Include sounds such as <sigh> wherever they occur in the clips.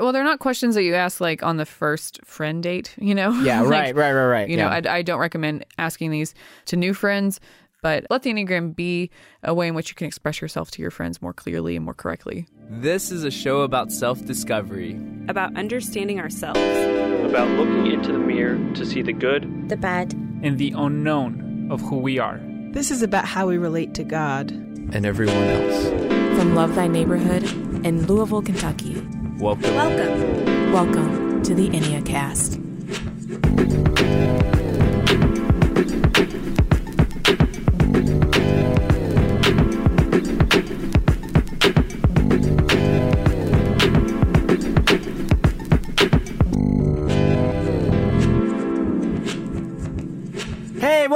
Well, they're not questions that you ask like on the first friend date, <laughs> you know? Yeah, <laughs> Like, right, right, right, right. You know. I, I don't recommend asking these to new friends, but let the Enneagram be a way in which you can express yourself to your friends more clearly and more correctly. This is a show about self discovery. about understanding ourselves. about looking into the mirror to see the good, the bad, and the unknown of who we are. This is about how we relate to God. and everyone else. from Love Thy Neighborhood in Louisville, Kentucky. Welcome. Welcome. Welcome to the Enneacast.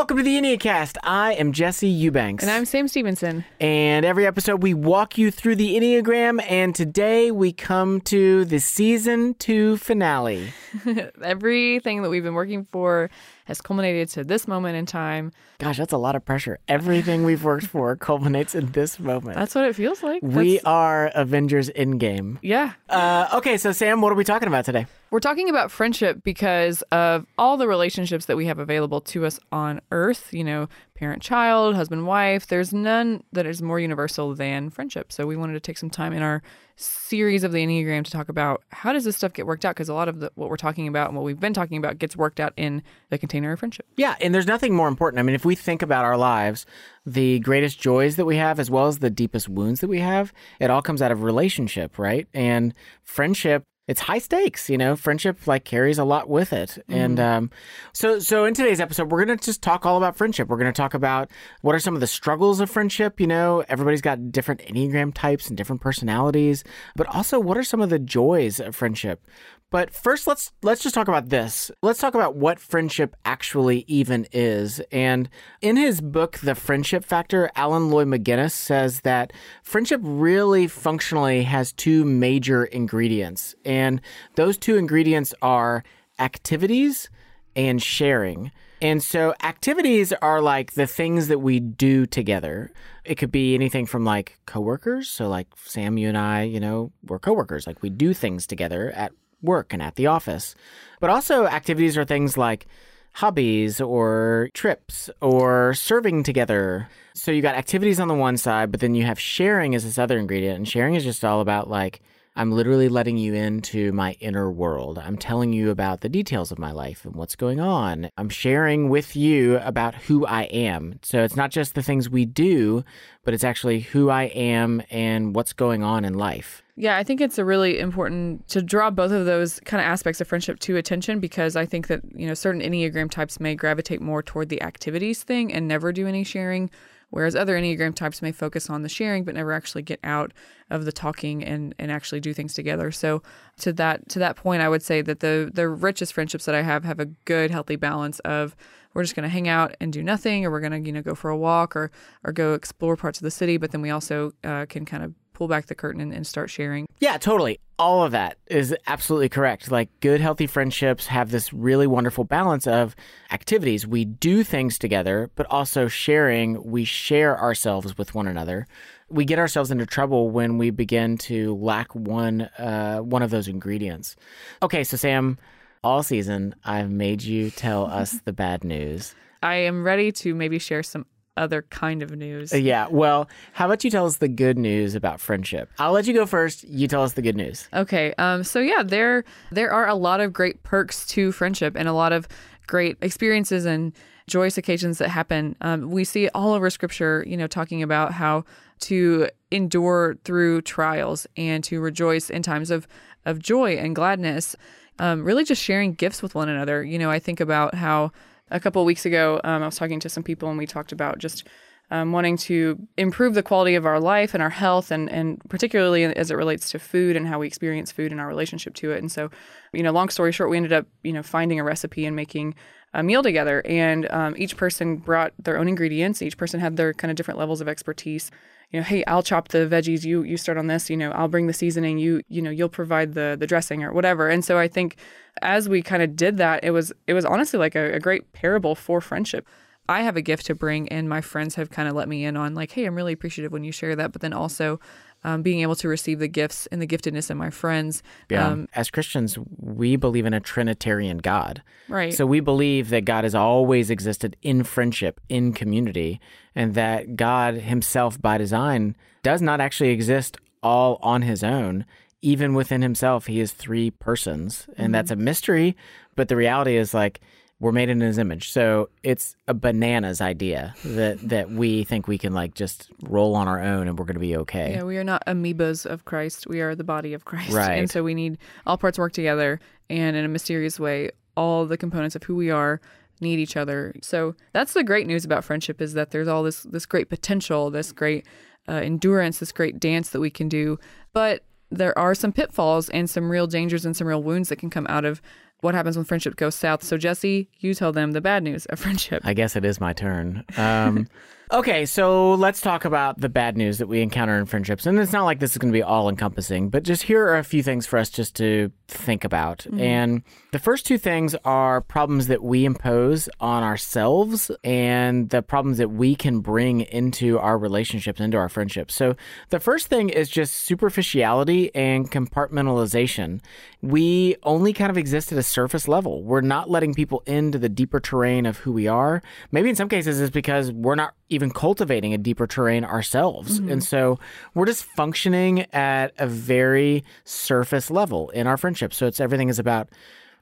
Welcome to the Enneacast. I am Jesse Eubanks. And I'm Sam Stevenson. And every episode we walk you through the Enneagram, and today we come to the season two finale. <laughs> Everything that we've been working for has culminated to this moment in time. Gosh, that's a lot of pressure. Everything we've worked for <laughs> culminates in this moment. That's what it feels like. we That's- are Avengers Endgame. yeah. Uh, okay, so Sam, what are we talking about today? We're talking about friendship because of all the relationships that we have available to us on earth, you know, parent child, husband wife. There's none that is more universal than friendship. So we wanted to take some time in our series of the Enneagram to talk about how does this stuff get worked out because a lot of the, what we're talking about and what we've been talking about gets worked out in the container of friendship. Yeah, and there's nothing more important. I mean, if we think about our lives, the greatest joys that we have, as well as the deepest wounds that we have, it all comes out of relationship, right? And friendship. It's high stakes, you know. Friendship like carries a lot with it, and um, so so in today's episode, we're gonna just talk all about friendship. We're gonna talk about what are some of the struggles of friendship. You know, everybody's got different enneagram types and different personalities, but also what are some of the joys of friendship. But first, let's let's just talk about this. Let's talk about what friendship actually even is. And in his book, The Friendship Factor, Alan Loy McGinnis says that friendship really functionally has two major ingredients, and those two ingredients are activities and sharing. And so activities are like the things that we do together. It could be anything from like coworkers. So like Sam, you and I, you know, we're coworkers. Like we do things together at work and at the office. But also activities are things like hobbies or trips or serving together. So you got activities on the one side, but then you have sharing as this other ingredient. And sharing is just all about like I'm literally letting you into my inner world. I'm telling you about the details of my life and what's going on. I'm sharing with you about who I am. So it's not just the things we do, but it's actually who I am and what's going on in life. Yeah, I think it's a really important to draw both of those kind of aspects of friendship to attention because I think that, you know, certain Enneagram types may gravitate more toward the activities thing and never do any sharing, whereas other Enneagram types may focus on the sharing but never actually get out of the talking and, and actually do things together. So to that to that point I would say that the the richest friendships that I have have a good healthy balance of we're just going to hang out and do nothing or we're going to, you know, go for a walk or or go explore parts of the city, but then we also uh, can kind of pull back the curtain and, and start sharing. Yeah, totally. All of that is absolutely correct. Like good, healthy friendships have this really wonderful balance of activities. We do things together, but also sharing. We share ourselves with one another. We get ourselves into trouble when we begin to lack one uh, one of those ingredients. Okay, so Sam, all season I've made you tell us <laughs> the bad news. I am ready to maybe share some other kind of news. Uh, Yeah, well, how about you tell us the good news about friendship? I'll let you go first. You tell us the good news. Okay. Um, so yeah, there there are a lot of great perks to friendship and a lot of great experiences and joyous occasions that happen. Um, we see all over Scripture, you know, talking about how to endure through trials and to rejoice in times of of joy and gladness. Um, really, just sharing gifts with one another. You know, I think about how a couple weeks ago um, I was talking to some people and we talked about just um, wanting to improve the quality of our life and our health, and and particularly as it relates to food and how we experience food and our relationship to it. And so, you know, long story short, we ended up you know finding a recipe and making a meal together, and um, each person brought their own ingredients. Each person had their kind of different levels of expertise. You know, hey, I'll chop the veggies. You you start on this. You know, I'll bring the seasoning. You you know, you'll provide the the dressing or whatever. And so I think as we kind of did that, it was it was honestly like a, a great parable for friendship. I have a gift to bring, and my friends have kind of let me in on like, hey, I'm really appreciative when you share that. But then also, um, being able to receive the gifts and the giftedness in my friends. Yeah. Um, As Christians, we believe in a Trinitarian God. right. So we believe that God has always existed in friendship, in community, and that God himself, by design, does not actually exist all on his own. Even within himself, he is three persons. And that's a mystery. But the reality is, like, we're made in his image. So it's a bananas idea that, that we think we can, like, just roll on our own and we're going to be okay. Yeah, we are not amoebas of Christ. We are the body of Christ. Right. And so we need all parts work together and in a mysterious way, all the components of who we are need each other. So that's the great news about friendship is that there's all this this great potential, this great uh, endurance, this great dance that we can do. But there are some pitfalls and some real dangers and some real wounds that can come out of what happens when friendship goes south. So Jesse, you tell them the bad news of friendship. I guess it is my turn. Um, <laughs> okay, so let's talk about the bad news that we encounter in friendships. And it's not like this is going to be all encompassing, but just here are a few things for us just to think about. Mm-hmm. And the first two things are problems that we impose on ourselves and the problems that we can bring into our relationships, into our friendships. So the first thing is just superficiality and compartmentalization. We only kind of exist at a surface level. We're not letting people into the deeper terrain of who we are. Maybe in some cases it's because we're not even cultivating a deeper terrain ourselves. Mm-hmm. And so we're just functioning at a very surface level in our friendship. So it's everything is about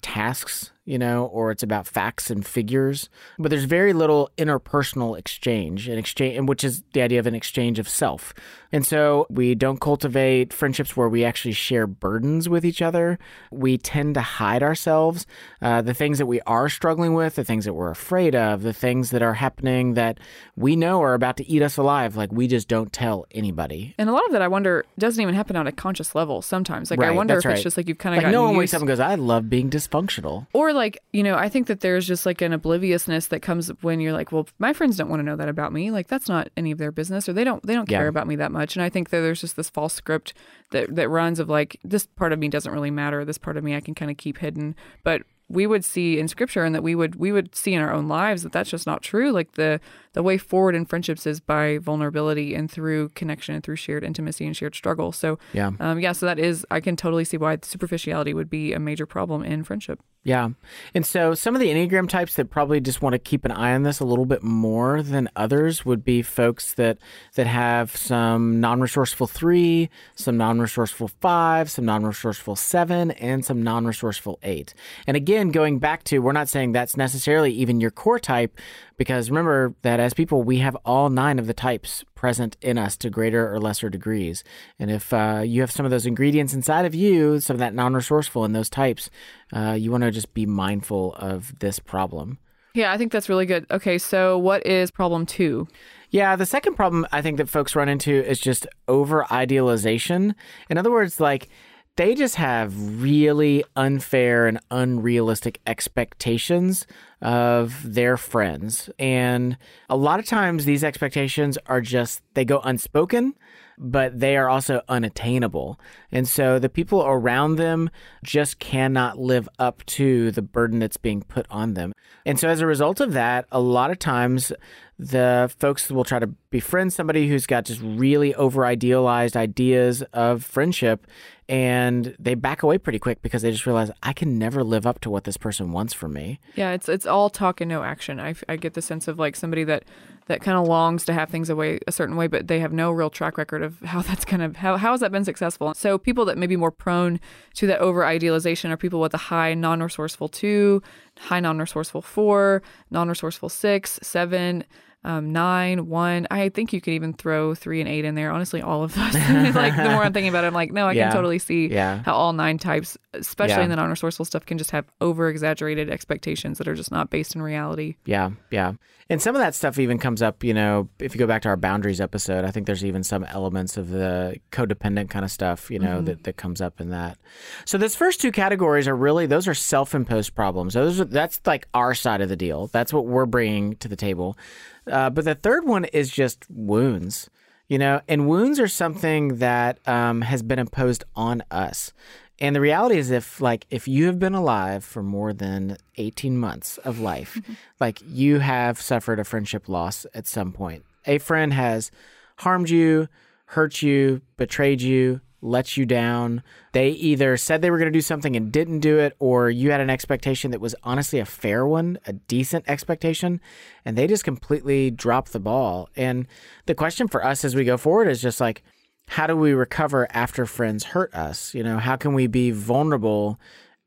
tasks, you know, or it's about facts and figures. But there's very little interpersonal exchange, an exchange, which is the idea of an exchange of self. And so we don't cultivate friendships where we actually share burdens with each other. We tend to hide ourselves, uh, the things that we are struggling with, the things that we're afraid of, the things that are happening that we know are about to eat us alive. Like we just don't tell anybody. And a lot of that, I wonder, doesn't even happen on a conscious level sometimes. Like, I wonder if it's just like you've kind of Like no one wakes up and goes, "I love being dysfunctional." Or like, you know, I think that there's just like an obliviousness that comes when you're like, well, my friends don't want to know that about me. Like that's not any of their business or they don't they don't Yeah. care about me that much. And I think that there's just this false script that that runs of like this part of me doesn't really matter. This part of me I can kind of keep hidden. But we would see in scripture and that we would we would see in our own lives that that's just not true. Like the the way forward in friendships is by vulnerability and through connection and through shared intimacy and shared struggle. So Yeah. um, yeah, so that is I can totally see why superficiality would be a major problem in friendship. Yeah. And so some of the Enneagram types that probably just want to keep an eye on this a little bit more than others would be folks that that have some non-resourceful 3, some non-resourceful 5, some non-resourceful 7, and some non-resourceful 8. And again, going back to we're not saying that's necessarily even your core type because remember that as people we have all 9 of the types present in us to greater or lesser degrees. And if uh, you have some of those ingredients inside of you, some of that non-resourceful in those types, uh, you want to just be mindful of this problem. Yeah, I think that's really good. Okay, so what is problem two? Yeah, the second problem I think that folks run into is just over idealization. In other words, like they just have really unfair and unrealistic expectations of their friends. And a lot of times these expectations are just, they go unspoken, but they are also unattainable. And so the people around them just cannot live up to the burden that's being put on them. And so as a result of that, a lot of times the folks will try to befriend somebody who's got just really over idealized ideas of friendship and they back away pretty quick because they just realize I can never live up to what this person wants from me. Yeah, it's it's all talk and no action. I, I get the sense of like somebody that that kind of longs to have things away a certain way, but they have no real track record of how <laughs> that's kind of how how has that been successful. So people that may be more prone to that over idealization are people with a high non resourceful two, high non resourceful four, non resourceful six, seven. Um, nine, one. I think you could even throw three and eight in there. Honestly, all of those. <laughs> like the more I'm thinking about it, I'm like, no, I Yeah. can totally see Yeah. how all nine types, especially Yeah. in the non-resourceful stuff, can just have over exaggerated expectations that are just not based in reality. Yeah, yeah. And some of that stuff even comes up, you know, if you go back to our boundaries episode, I think there's even some elements of the codependent kind of stuff, you know, that, that comes up in that. So those first two categories are really those are self-imposed problems. Those are, that's like our side of the deal. That's what we're bringing to the table. Uh, but the third one is just wounds. You know, and wounds are something that um, has been imposed on us. And the reality is, if like if you have been alive for more than eighteen months of life, like you have suffered a friendship loss at some point. A friend has harmed you, hurt you, betrayed you, let you down. They either said they were going to do something and didn't do it, or you had an expectation that was honestly a fair one, a decent expectation, and they just completely dropped the ball. And the question for us as we go forward is just like, how do we recover after friends hurt us? You know, how can we be vulnerable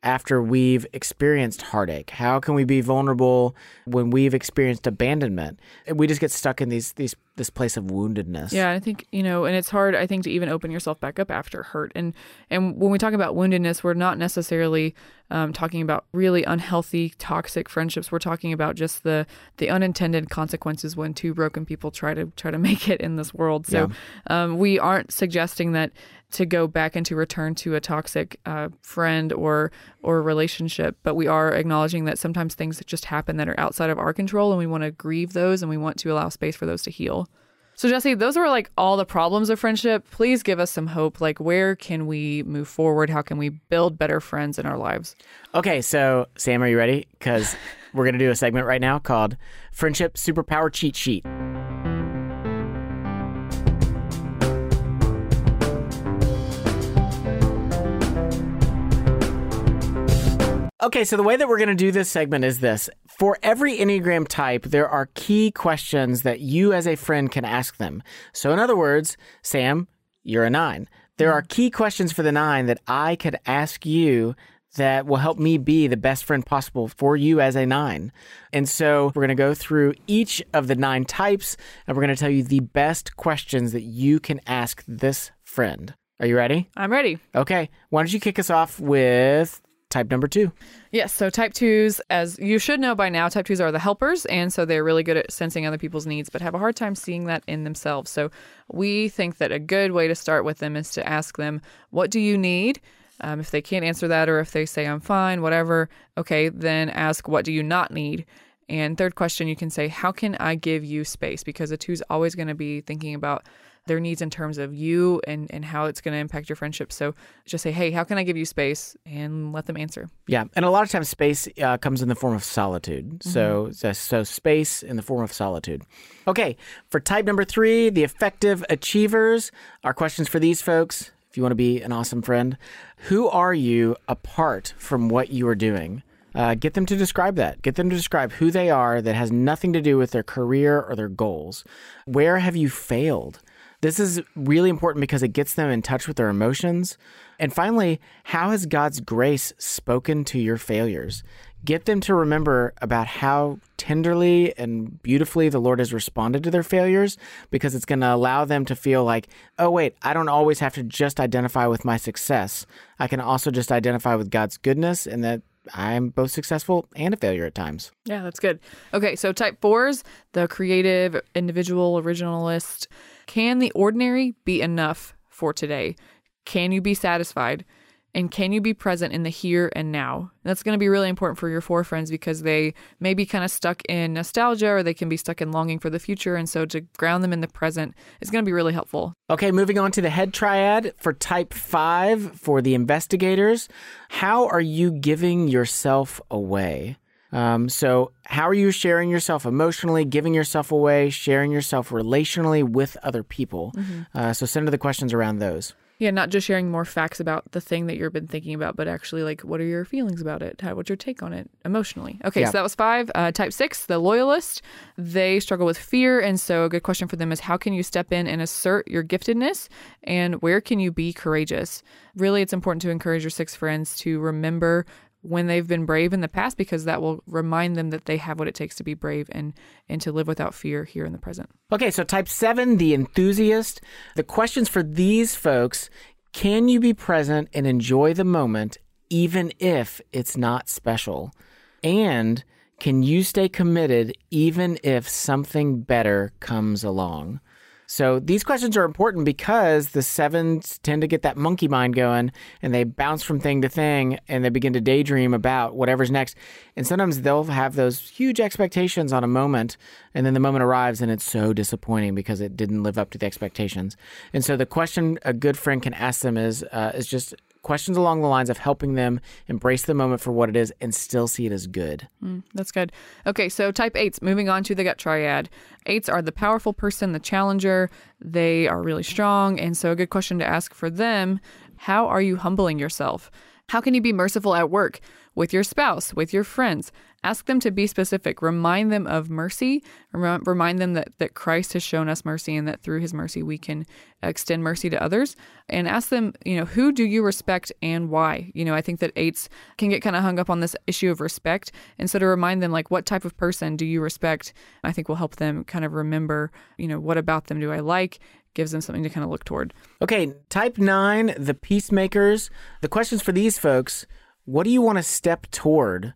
after we've experienced heartache? How can we be vulnerable when we've experienced abandonment? We just get stuck in these these this place of woundedness. Yeah, I think you know, and it's hard. I think to even open yourself back up after hurt, and and when we talk about woundedness, we're not necessarily um, talking about really unhealthy, toxic friendships. We're talking about just the the unintended consequences when two broken people try to try to <laughs> make it in this world. So yeah. um, we aren't suggesting that to go back and to return to a toxic uh, friend or or relationship, but we are acknowledging that sometimes things just happen that are outside of our control, and we want to grieve those, and we want to allow space for those to heal. So Jesse, those were like all the problems of friendship. Please give us some hope. Like, where can we move forward? How can we build better friends in our lives? Okay, so Sam, are you ready? Because we're gonna do a segment right now called "Friendship Superpower Cheat Sheet." Okay, so the way that we're going to do this segment is this. For every Enneagram type, there are key questions that you as a friend can ask them. So, in other words, Sam, you're a nine. There are key questions for the nine that I could ask you that will help me be the best friend possible for you as a nine. And so we're going to go through each of the nine types and we're going to tell you the best questions that you can ask this friend. Are you ready? I'm ready. Okay. Why don't you kick us off with type number two. Yes. So type twos, as you should know by now, type twos are the helpers. And so they're really good at sensing other people's needs, but have a hard time seeing that in themselves. So we think that a good way to start with them is to ask them, What do you need? Um, if they can't answer that, or if they say, I'm fine, whatever, okay, then ask, What do you not need? And third question, you can say, How can I give you space? Because a two is always going to be thinking about their needs in terms of you and, and how it's going to impact your friendship. So just say, hey, how can I give you space? And let them answer. Yeah. And a lot of times space uh, comes in the form of solitude. Mm-hmm. So, so, so space in the form of solitude. Okay. For type number three, the effective achievers, our questions for these folks, if you want to be an awesome friend, who are you apart from what you are doing? Uh, get them to describe that. Get them to describe who they are that has nothing to do with their career or their goals. Where have you failed? This is really important because it gets them in touch with their emotions. And finally, how has God's grace spoken to your failures? Get them to remember about how tenderly and beautifully the Lord has responded to their failures because it's going to allow them to feel like, oh, wait, I don't always have to just identify with my success. I can also just identify with God's goodness and that I'm both successful and a failure at times. Yeah, that's good. Okay, so type fours, the creative, individual, originalist. Can the ordinary be enough for today? Can you be satisfied? And can you be present in the here and now? And that's going to be really important for your four friends because they may be kind of stuck in nostalgia or they can be stuck in longing for the future. And so to ground them in the present is going to be really helpful. Okay, moving on to the head triad for type five for the investigators. How are you giving yourself away? Um, so, how are you sharing yourself emotionally, giving yourself away, sharing yourself relationally with other people? Mm-hmm. Uh, so, send the questions around those. Yeah, not just sharing more facts about the thing that you've been thinking about, but actually, like, what are your feelings about it? How, what's your take on it emotionally? Okay, yeah. so that was five. Uh, type six, the loyalist, they struggle with fear. And so, a good question for them is how can you step in and assert your giftedness? And where can you be courageous? Really, it's important to encourage your six friends to remember when they've been brave in the past because that will remind them that they have what it takes to be brave and and to live without fear here in the present. Okay, so type 7, the enthusiast. The questions for these folks, can you be present and enjoy the moment even if it's not special? And can you stay committed even if something better comes along? So these questions are important because the sevens tend to get that monkey mind going and they bounce from thing to thing and they begin to daydream about whatever's next. And sometimes they'll have those huge expectations on a moment and then the moment arrives and it's so disappointing because it didn't live up to the expectations. And so the question a good friend can ask them is uh, is just questions along the lines of helping them embrace the moment for what it is and still see it as good. Mm, that's good. Okay, so type eights, moving on to the gut triad. Eights are the powerful person, the challenger. They are really strong. And so, a good question to ask for them how are you humbling yourself? How can you be merciful at work, with your spouse, with your friends? Ask them to be specific. Remind them of mercy. Rem- Remind them that, that Christ has shown us mercy and that through his mercy we can extend mercy to others. And ask them, you know, who do you respect and why? You know, I think that eights can get kind of hung up on this issue of respect. And so to remind them, like, what type of person do you respect? I think will help them kind of remember, you know, what about them do I like? Gives them something to kind of look toward. Okay, type nine, the peacemakers. The questions for these folks what do you want to step toward?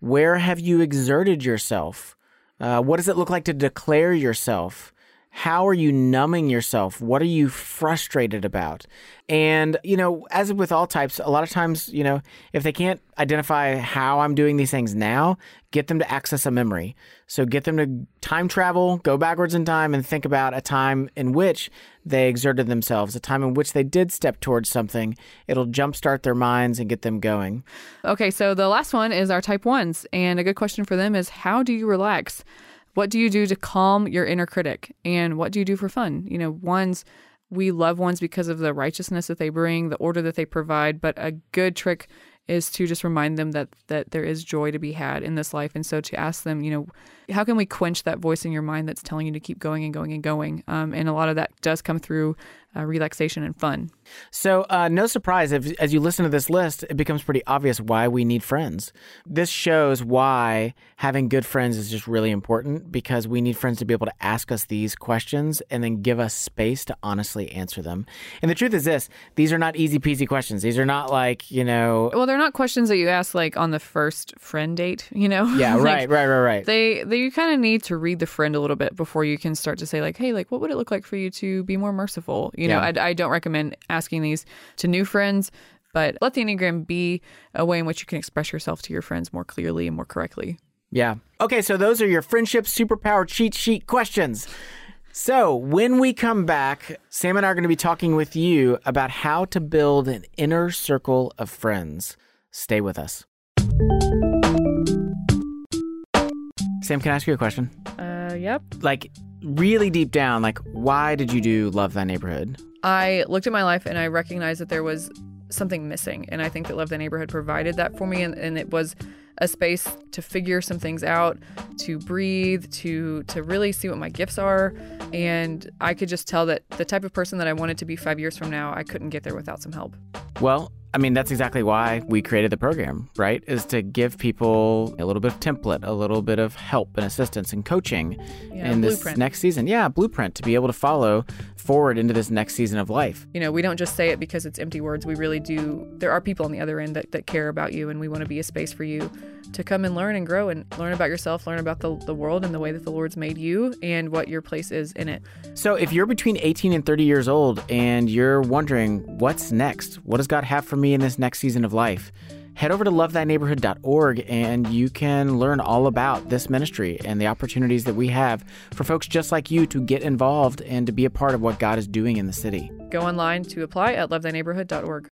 Where have you exerted yourself? Uh, what does it look like to declare yourself? How are you numbing yourself? What are you frustrated about? And, you know, as with all types, a lot of times, you know, if they can't identify how I'm doing these things now, get them to access a memory. So get them to time travel, go backwards in time, and think about a time in which they exerted themselves, a time in which they did step towards something. It'll jumpstart their minds and get them going. Okay, so the last one is our type ones. And a good question for them is how do you relax? What do you do to calm your inner critic? And what do you do for fun? You know, ones, we love ones because of the righteousness that they bring, the order that they provide. But a good trick is to just remind them that that there is joy to be had in this life and so to ask them you know how can we quench that voice in your mind that's telling you to keep going and going and going um, and a lot of that does come through uh, relaxation and fun So, uh, no surprise, if, as you listen to this list, it becomes pretty obvious why we need friends. This shows why having good friends is just really important because we need friends to be able to ask us these questions and then give us space to honestly answer them. And the truth is this these are not easy peasy questions. These are not like, you know, well they're not questions that you ask like on the first friend date <laughs> you know yeah, <laughs> Like, right, right, right, right. they, they you kind of need to read the friend a little bit before you can start to say like hey like what would it look like for you to be more merciful you know Yeah. I, I don't recommend asking these to new friends but let the enneagram be a way in which you can express yourself to your friends more clearly and more correctly Yeah. Okay, so those are your friendship superpower cheat sheet questions. So, when we come back, Sam and I are going to be talking with you about how to build an inner circle of friends. Stay with us. Sam, can I ask you a question? uh yep Like, really deep down, like, why did you do Love Thy Neighborhood? I looked at my life and I recognized that there was something missing. And I think that Love Thy Neighborhood provided that for me. And, and it was a space to figure some things out, to breathe, to to really see what my gifts are. And I could just tell that the type of person that I wanted to be five years from now, I couldn't get there without some help. Well, I mean, that's exactly why we created the program, right? Is to give people a little bit of template, a little bit of help and assistance and coaching Yeah, in this blueprint. next season. Yeah, blueprint to be able to follow forward into this next season of life. You know, we don't just say it because it's empty words. We really do. There are people on the other end that, that care about you, and we want to be a space for you to come and learn and grow and learn about yourself, learn about the, the world and the way that the Lord's made you and what your place is in it. So, if you're between 18 and 30 years old and you're wondering what's next, what does God have for me in this next season of life? Head over to lovethyneighborhood.org and you can learn all about this ministry and the opportunities that we have for folks just like you to get involved and to be a part of what God is doing in the city. Go online to apply at lovethyneighborhood.org.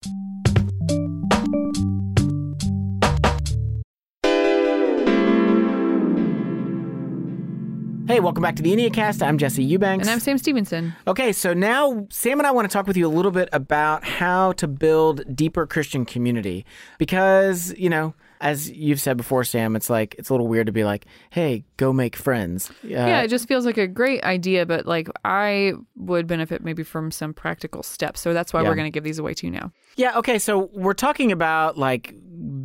Hey, welcome back to the Enneacast. I'm Jesse Eubanks. And I'm Sam Stevenson. Okay, so now Sam and I want to talk with you a little bit about how to build deeper Christian community because, you know, as you've said before, Sam, it's like it's a little weird to be like, "Hey, go make friends." Uh, yeah, it just feels like a great idea, but like I would benefit maybe from some practical steps. So that's why Yeah. we're going to give these away to you now. Yeah, okay, so we're talking about like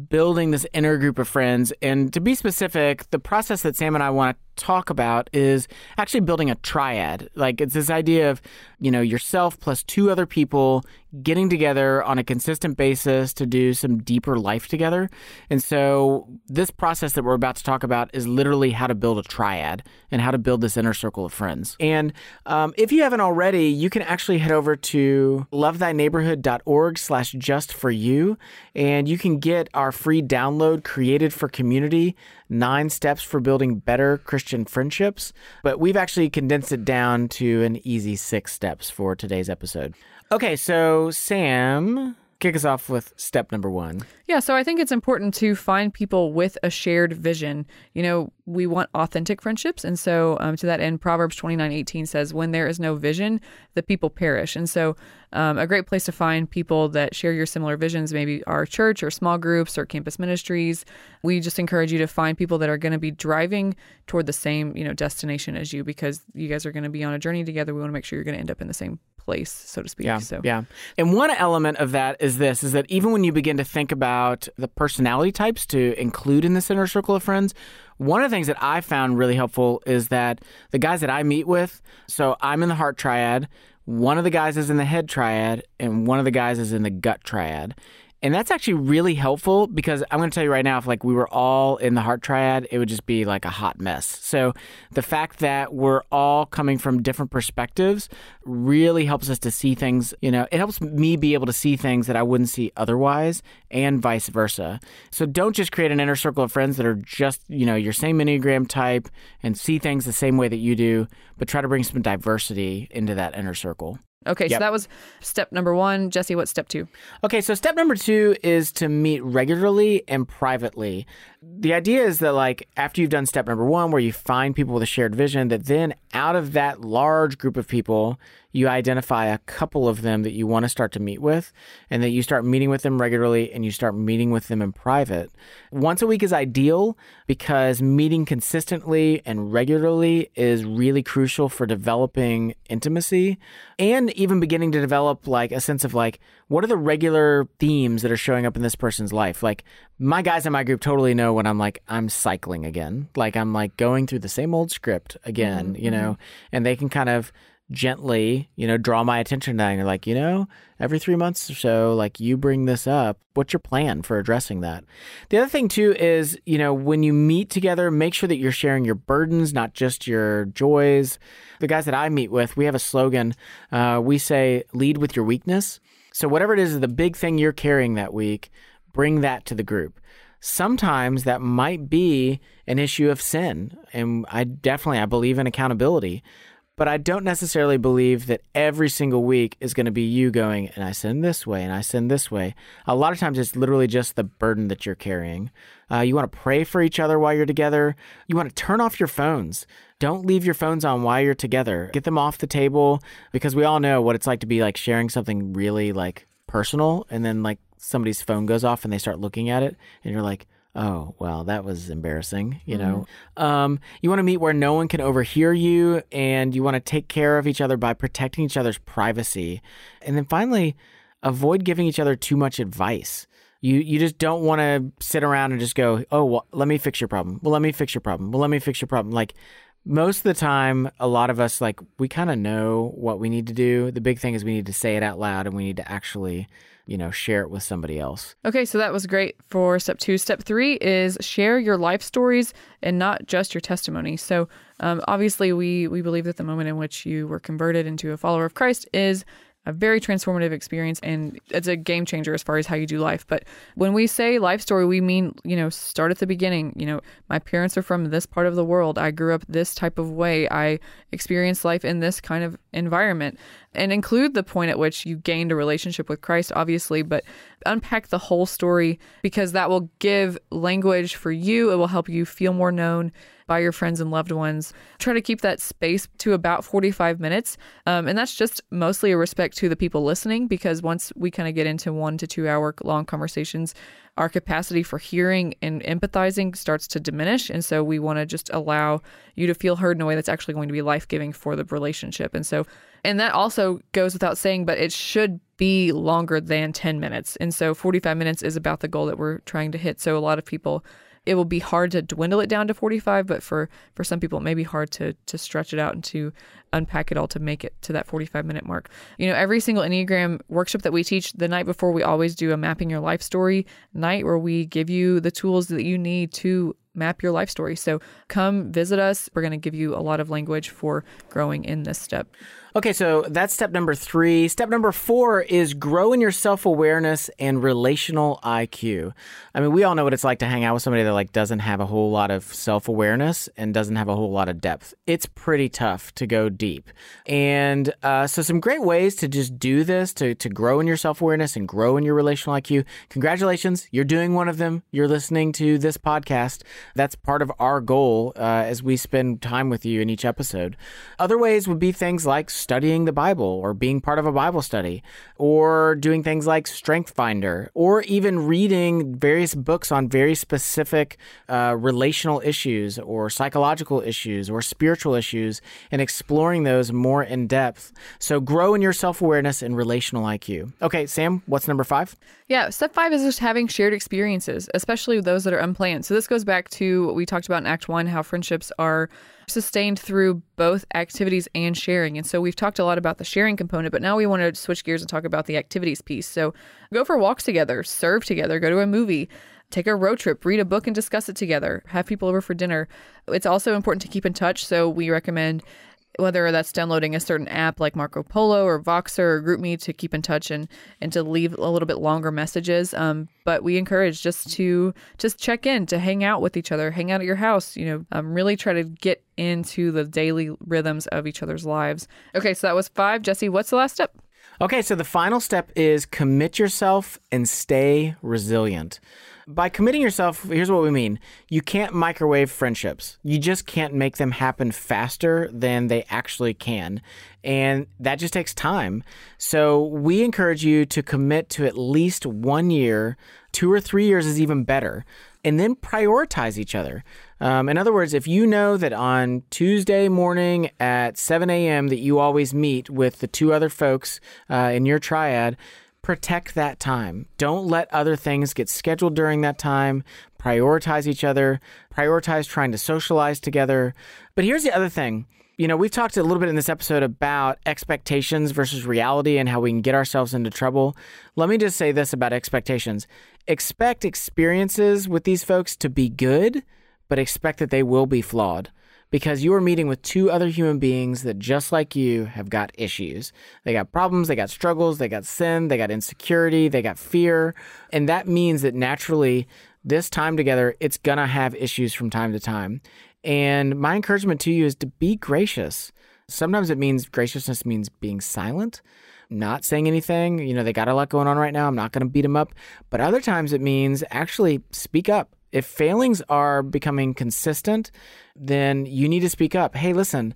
building this inner group of friends. And to be specific, the process that Sam and I want to talk about is actually building a triad. Like it's this idea of, you know, yourself plus two other people getting together on a consistent basis to do some deeper life together. And so this process that we're about to talk about is literally how to build a triad and how to build this inner circle of friends. And um, if you haven't already, you can actually head over to lovethyneighborhood.org slash just for you and you can get our free download created for community nine steps for building better christian friendships but we've actually condensed it down to an easy six steps for today's episode okay so sam kick us off with step number one. Yeah, so I think it's important to find people with a shared vision. You know, we want authentic friendships. And so, um, to that end, Proverbs twenty nine eighteen says, When there is no vision, the people perish. And so, um, a great place to find people that share your similar visions, maybe our church or small groups or campus ministries. We just encourage you to find people that are going to be driving toward the same, you know, destination as you because you guys are going to be on a journey together. We want to make sure you're going to end up in the same place, so to speak. Yeah, so yeah. And one element of that is this: is that even when you begin to think about the personality types to include in this inner circle of friends, one of the things that I found really helpful is that the guys that I meet with. So I'm in the heart triad. One of the guys is in the head triad, and one of the guys is in the gut triad. And that's actually really helpful because I'm going to tell you right now, if like we were all in the heart triad, it would just be like a hot mess. So the fact that we're all coming from different perspectives really helps us to see things, you know, it helps me be able to see things that I wouldn't see otherwise and vice versa. So don't just create an inner circle of friends that are just, you know, your same Enneagram type and see things the same way that you do, but try to bring some diversity into that inner circle. Okay, Yep. so that was step number one. Jesse, what's step two? Okay, so step number two is to meet regularly and privately. The idea is that, like, after you've done step number one, where you find people with a shared vision, that then out of that large group of people, you identify a couple of them that you want to start to meet with, and that you start meeting with them regularly and you start meeting with them in private. Once a week is ideal because meeting consistently and regularly is really crucial for developing intimacy and even beginning to develop like a sense of like what are the regular themes that are showing up in this person's life like my guys in my group totally know when i'm like i'm cycling again like i'm like going through the same old script again you know and they can kind of gently, you know, draw my attention to that. And you're like, you know, every three months or so, like you bring this up. What's your plan for addressing that? The other thing too is, you know, when you meet together, make sure that you're sharing your burdens, not just your joys. The guys that I meet with, we have a slogan. Uh, we say, lead with your weakness. So whatever it is, the big thing you're carrying that week, bring that to the group sometimes that might be an issue of sin and i definitely i believe in accountability but I don't necessarily believe that every single week is going to be you going, and I sin this way, and I sin this way. A lot of times it's literally just the burden that you're carrying. Uh, you want to pray for each other while you're together. You want to turn off your phones. Don't leave your phones on while you're together. Get them off the table because we all know what it's like to be like sharing something really like personal, and then like somebody's phone goes off and they start looking at it, and you're like, oh well that was embarrassing you know um, you want to meet where no one can overhear you and you want to take care of each other by protecting each other's privacy and then finally avoid giving each other too much advice you you just don't want to sit around and just go oh well, let me fix your problem. Well let me fix your problem. Well let me fix your problem. Like most of the time a lot of us like we kind of know what we need to do. The big thing is we need to say it out loud and we need to actually you know share it with somebody else. Okay, so that was great for step two. Step three is share your life stories and not just your testimony. So, um, obviously, we we believe that the moment in which you were converted into a follower of Christ is a very transformative experience and it's a game changer as far as how you do life. But when we say life story, we mean, you know, start at the beginning. You know, my parents are from this part of the world. I grew up this type of way. I experienced life in this kind of environment and include the point at which you gained a relationship with Christ, obviously, but unpack the whole story because that will give language for you. It will help you feel more known by your friends and loved ones. Try to keep that space to about 45 minutes. Um, and that's just mostly a respect to the people listening because once we kind of get into one to two hour long conversations, our capacity for hearing and empathizing starts to diminish. And so we want to just allow you to feel heard in a way that's actually going to be life giving for the relationship. And so, and that also goes without saying, but it should be longer than 10 minutes. And so 45 minutes is about the goal that we're trying to hit. So a lot of people, it will be hard to dwindle it down to 45 but for for some people it may be hard to to stretch it out and to unpack it all to make it to that 45 minute mark. You know every single enneagram workshop that we teach the night before we always do a mapping your life story night where we give you the tools that you need to map your life story. So come visit us. We're going to give you a lot of language for growing in this step Okay, so that's step number three. Step number four is grow in your self awareness and relational IQ. I mean, we all know what it's like to hang out with somebody that like doesn't have a whole lot of self awareness and doesn't have a whole lot of depth. It's pretty tough to go deep, and uh, so some great ways to just do this to to grow in your self awareness and grow in your relational IQ. Congratulations, you're doing one of them. You're listening to this podcast. That's part of our goal uh, as we spend time with you in each episode. Other ways would be things like studying the Bible or being part of a Bible study or doing things like Strength Finder or even reading various books on very specific uh, relational issues or psychological issues or spiritual issues and exploring those more in depth. So grow in your self awareness and relational IQ. Okay, Sam, what's number five? Yeah, step five is just having shared experiences, especially those that are unplanned. So this goes back to what we talked about in Act One, how friendships are sustained through both activities and sharing. And so we've talked a lot about the sharing component, but now we want to switch gears and talk about the activities piece. So go for walks together, serve together, go to a movie. Take a road trip, read a book, and discuss it together. Have people over for dinner. It's also important to keep in touch. So, we recommend whether that's downloading a certain app like Marco Polo or Voxer or GroupMe to keep in touch and and to leave a little bit longer messages. Um, but we encourage just to just check in, to hang out with each other, hang out at your house. You know, um, really try to get into the daily rhythms of each other's lives. Okay, so that was five. Jesse, what's the last step? Okay, so the final step is commit yourself and stay resilient by committing yourself, here's what we mean. You can't microwave friendships. You just can't make them happen faster than they actually can. And that just takes time. So we encourage you to commit to at least one year. Two or three years is even better. And then prioritize each other. Um, in other words, if you know that on Tuesday morning at 7 a.m. that you always meet with the two other folks uh, in your triad, protect that time. Don't let other things get scheduled during that time. Prioritize each other, prioritize trying to socialize together. But here's the other thing. You know, we've talked a little bit in this episode about expectations versus reality and how we can get ourselves into trouble. Let me just say this about expectations expect experiences with these folks to be good, but expect that they will be flawed because you are meeting with two other human beings that, just like you, have got issues. They got problems, they got struggles, they got sin, they got insecurity, they got fear. And that means that naturally, this time together, it's going to have issues from time to time. And my encouragement to you is to be gracious. Sometimes it means graciousness means being silent, not saying anything. You know, they got a lot going on right now. I'm not going to beat them up. But other times it means actually speak up if failings are becoming consistent, then you need to speak up. Hey, listen,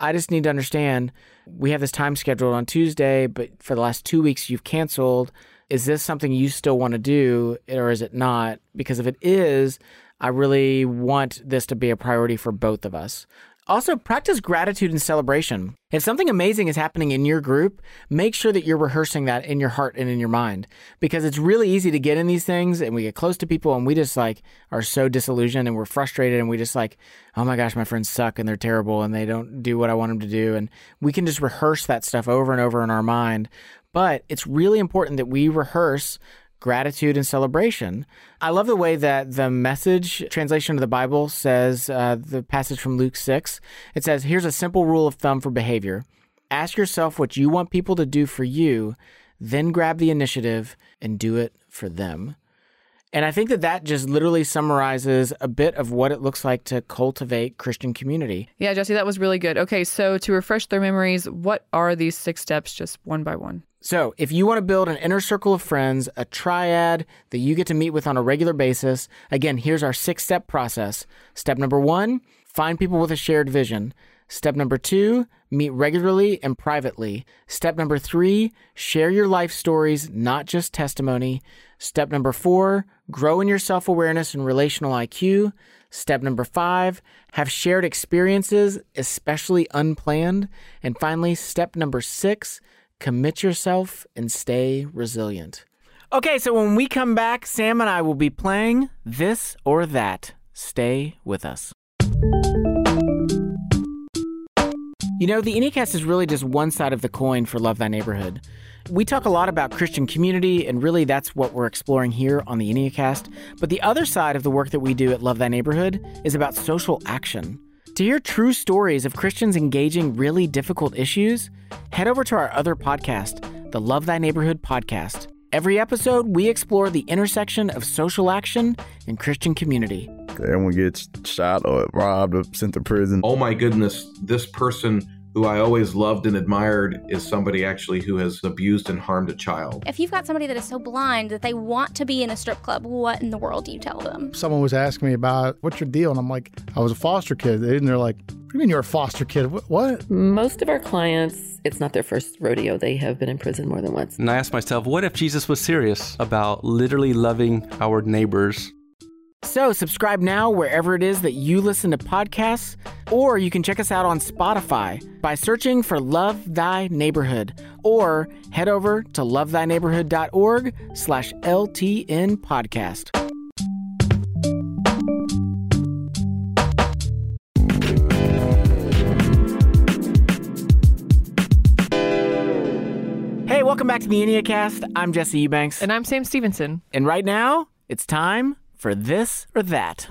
I just need to understand we have this time scheduled on Tuesday, but for the last two weeks you've canceled. Is this something you still want to do or is it not? Because if it is, I really want this to be a priority for both of us. Also, practice gratitude and celebration. If something amazing is happening in your group, make sure that you're rehearsing that in your heart and in your mind because it's really easy to get in these things and we get close to people and we just like are so disillusioned and we're frustrated and we just like, oh my gosh, my friends suck and they're terrible and they don't do what I want them to do. And we can just rehearse that stuff over and over in our mind. But it's really important that we rehearse gratitude and celebration. I love the way that the message translation of the Bible says uh, the passage from Luke 6. It says, Here's a simple rule of thumb for behavior ask yourself what you want people to do for you, then grab the initiative and do it for them. And I think that that just literally summarizes a bit of what it looks like to cultivate Christian community. Yeah, Jesse, that was really good. Okay, so to refresh their memories, what are these six steps just one by one? So, if you want to build an inner circle of friends, a triad that you get to meet with on a regular basis, again, here's our six step process. Step number one find people with a shared vision. Step number two, meet regularly and privately. Step number three, share your life stories, not just testimony. Step number four, grow in your self awareness and relational IQ. Step number five, have shared experiences, especially unplanned. And finally, step number six, commit yourself and stay resilient. Okay, so when we come back, Sam and I will be playing this or that. Stay with us. You know, the Enneacast is really just one side of the coin for Love Thy Neighborhood. We talk a lot about Christian community, and really that's what we're exploring here on the Enneacast. But the other side of the work that we do at Love Thy Neighborhood is about social action. To hear true stories of Christians engaging really difficult issues, head over to our other podcast, the Love Thy Neighborhood podcast. Every episode, we explore the intersection of social action and Christian community. Everyone gets shot or robbed or sent to prison. Oh my goodness, this person who I always loved and admired is somebody actually who has abused and harmed a child. If you've got somebody that is so blind that they want to be in a strip club, what in the world do you tell them? Someone was asking me about what's your deal, and I'm like, I was a foster kid, and they're like, What do you mean you're a foster kid? What? what? Most of our clients, it's not their first rodeo. They have been in prison more than once. And I asked myself, what if Jesus was serious about literally loving our neighbors? So, subscribe now wherever it is that you listen to podcasts, or you can check us out on Spotify by searching for Love Thy Neighborhood, or head over to lovethyneighborhood.org slash LTN podcast. Hey, welcome back to the Enneacast. I'm Jesse Eubanks. And I'm Sam Stevenson. And right now, it's time for this or that.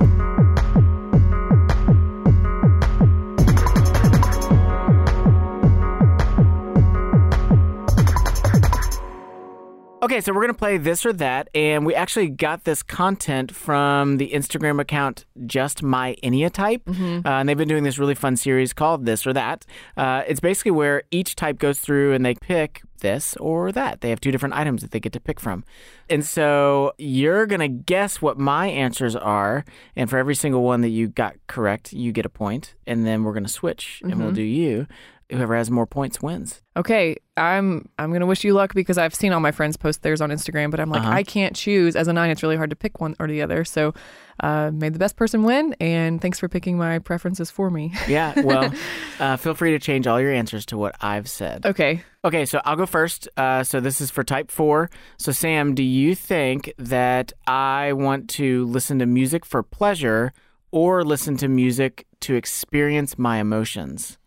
Okay, so we're going to play this or that, and we actually got this content from the Instagram account Just My Enneatype, Mm-hmm. uh, and they've been doing this really fun series called This or That. Uh, it's basically where each type goes through and they pick this or that. They have two different items that they get to pick from, and so you're going to guess what my answers are, and for every single one that you got correct, you get a point, and then we're going to switch, and we'll Mhm. do you. Whoever has more points wins. Okay, I'm I'm gonna wish you luck because I've seen all my friends post theirs on Instagram, but I'm like Uh-huh. I can't choose. As a nine, it's really hard to pick one or the other. So, uh, may the best person win, and thanks for picking my preferences for me. Yeah, <laughs> well, uh, feel free to change all your answers to what I've said. Okay. Okay, so I'll go first. Uh, so this is for type four. So, Sam, do you think that I want to listen to music for pleasure or listen to music to experience my emotions?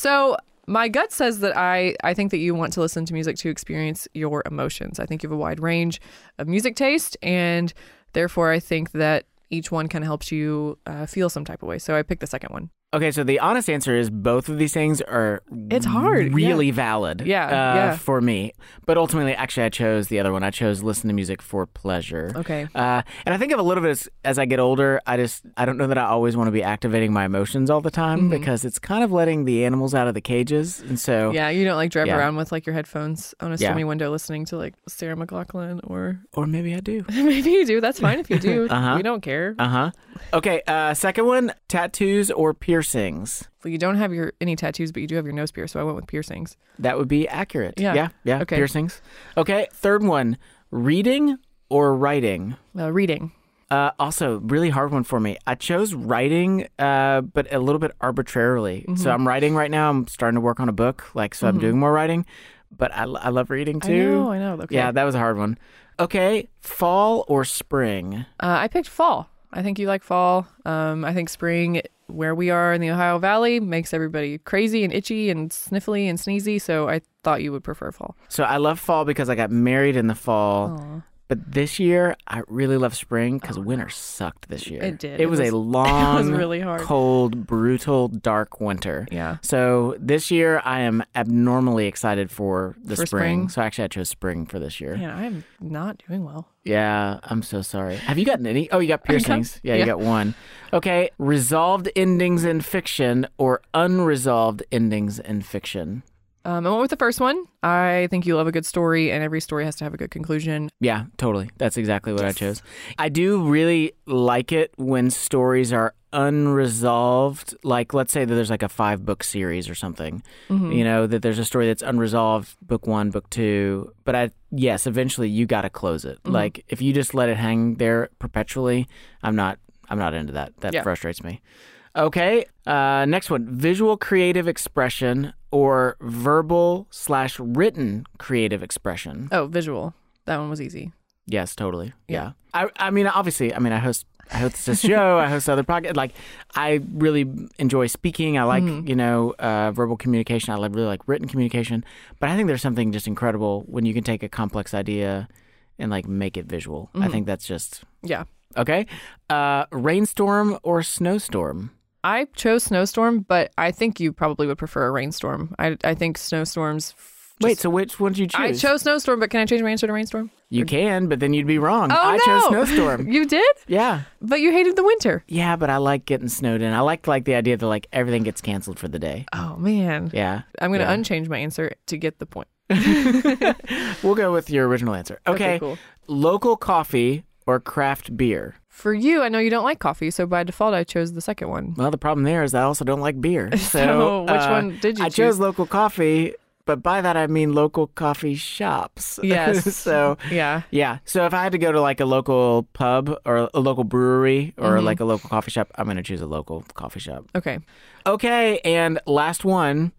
So my gut says that I I think that you want to listen to music to experience your emotions. I think you have a wide range of music taste, and therefore I think that each one kind of helps you uh, feel some type of way. So I picked the second one. Okay, so the honest answer is both of these things are It's hard, really yeah. valid. Yeah, uh, yeah. for me. But ultimately, actually, I chose the other one. I chose listen to music for pleasure. Okay. Uh, and I think of a little bit as, as I get older, I just I don't know that I always want to be activating my emotions all the time Mhm. because it's kind of letting the animals out of the cages, and so Yeah, you don't like drive Yeah. around with like your headphones on a stormy window listening to like Sarah McLachlan or or maybe I do. <laughs> maybe you do. That's fine if you do. <laughs> Uh-huh. We don't care. Uh huh. Okay. Uh, second one: tattoos or piercings. Well, you don't have your any tattoos, but you do have your nose pierced, so I went with piercings. That would be accurate. Yeah. Yeah. Yeah. Okay. Piercings. Okay. Third one: reading or writing. Uh, reading. Uh, also, really hard one for me. I chose writing, uh, but a little bit arbitrarily. Mhm. So I'm writing right now. I'm starting to work on a book, like so. I'm Mhm. doing more writing, but I, I love reading I too. know, I know. Okay. Yeah, that was a hard one. Okay, fall or spring? Uh, I picked fall. I think you like fall. Um, I think spring, where we are in the Ohio Valley, makes everybody crazy and itchy and sniffly and sneezy. So I thought you would prefer fall. So I love fall because I got married in the fall. Aw. But this year, I really love spring because oh, winter sucked this year. It did. It, <laughs> It was, was- a long, really hard. cold, brutal, dark winter. Yeah. So this year, I am abnormally excited for the For spring. spring? So actually, I chose spring for this year. Man, I'm not doing well. Yeah, I'm so sorry. Have you gotten any? Oh, you got <laughs> piercings. yeah, you got one. Okay, resolved endings in fiction or unresolved endings in fiction? Um, I went with the first one. I think you love a good story, and every story has to have a good conclusion. Yeah, totally. That's exactly what I chose. I do really like it when stories are unresolved. Like, let's say that there's like a five book series or something. Mhm. You know, that there's a story that's unresolved, book one, book two. But I, yes, eventually you got to close it. Mhm. Like, if you just let it hang there perpetually, I'm not, I'm not into that. That Yeah. frustrates me. Okay, uh, next one: visual creative expression or verbal slash written creative expression. Oh, visual. That one was easy. Yes, totally. Yeah. Yeah. I I mean obviously, I mean I host I host this <laughs> show, I host other podcasts. Like I really enjoy speaking. I like, Mhm. you know, uh, verbal communication. I really like written communication. But I think there's something just incredible when you can take a complex idea and like make it visual. I Mhm. think that's just Yeah. okay. Uh, rainstorm or snowstorm? I chose snowstorm, but I think you probably would prefer a rainstorm. I I think snowstorms. Wait, so which one did you choose? I chose snowstorm, but can I change my answer to rainstorm? You can, but then you'd be wrong. Oh I no! chose snowstorm. <laughs> you did? yeah. But you hated the winter. Yeah, but I like getting snowed in. I like like the idea that like everything gets canceled for the day. Oh man. Yeah. I'm gonna Yeah. unchange my answer to get the point. <laughs> <laughs> We'll go with your original answer. Okay. Okay, cool. Local coffee or craft beer? For you, I know you don't like coffee, so by default, I chose the second one. Well, the problem there is I also don't like beer. <laughs> So, So, which uh, one did you choose? I choose? chose local coffee, but by that I mean local coffee shops. <laughs> Yes. <laughs> so Yeah. yeah. So if I had to go to like a local pub or a local brewery or Mhm. like a local coffee shop, I'm gonna choose a local coffee shop. Okay. Okay, and last one: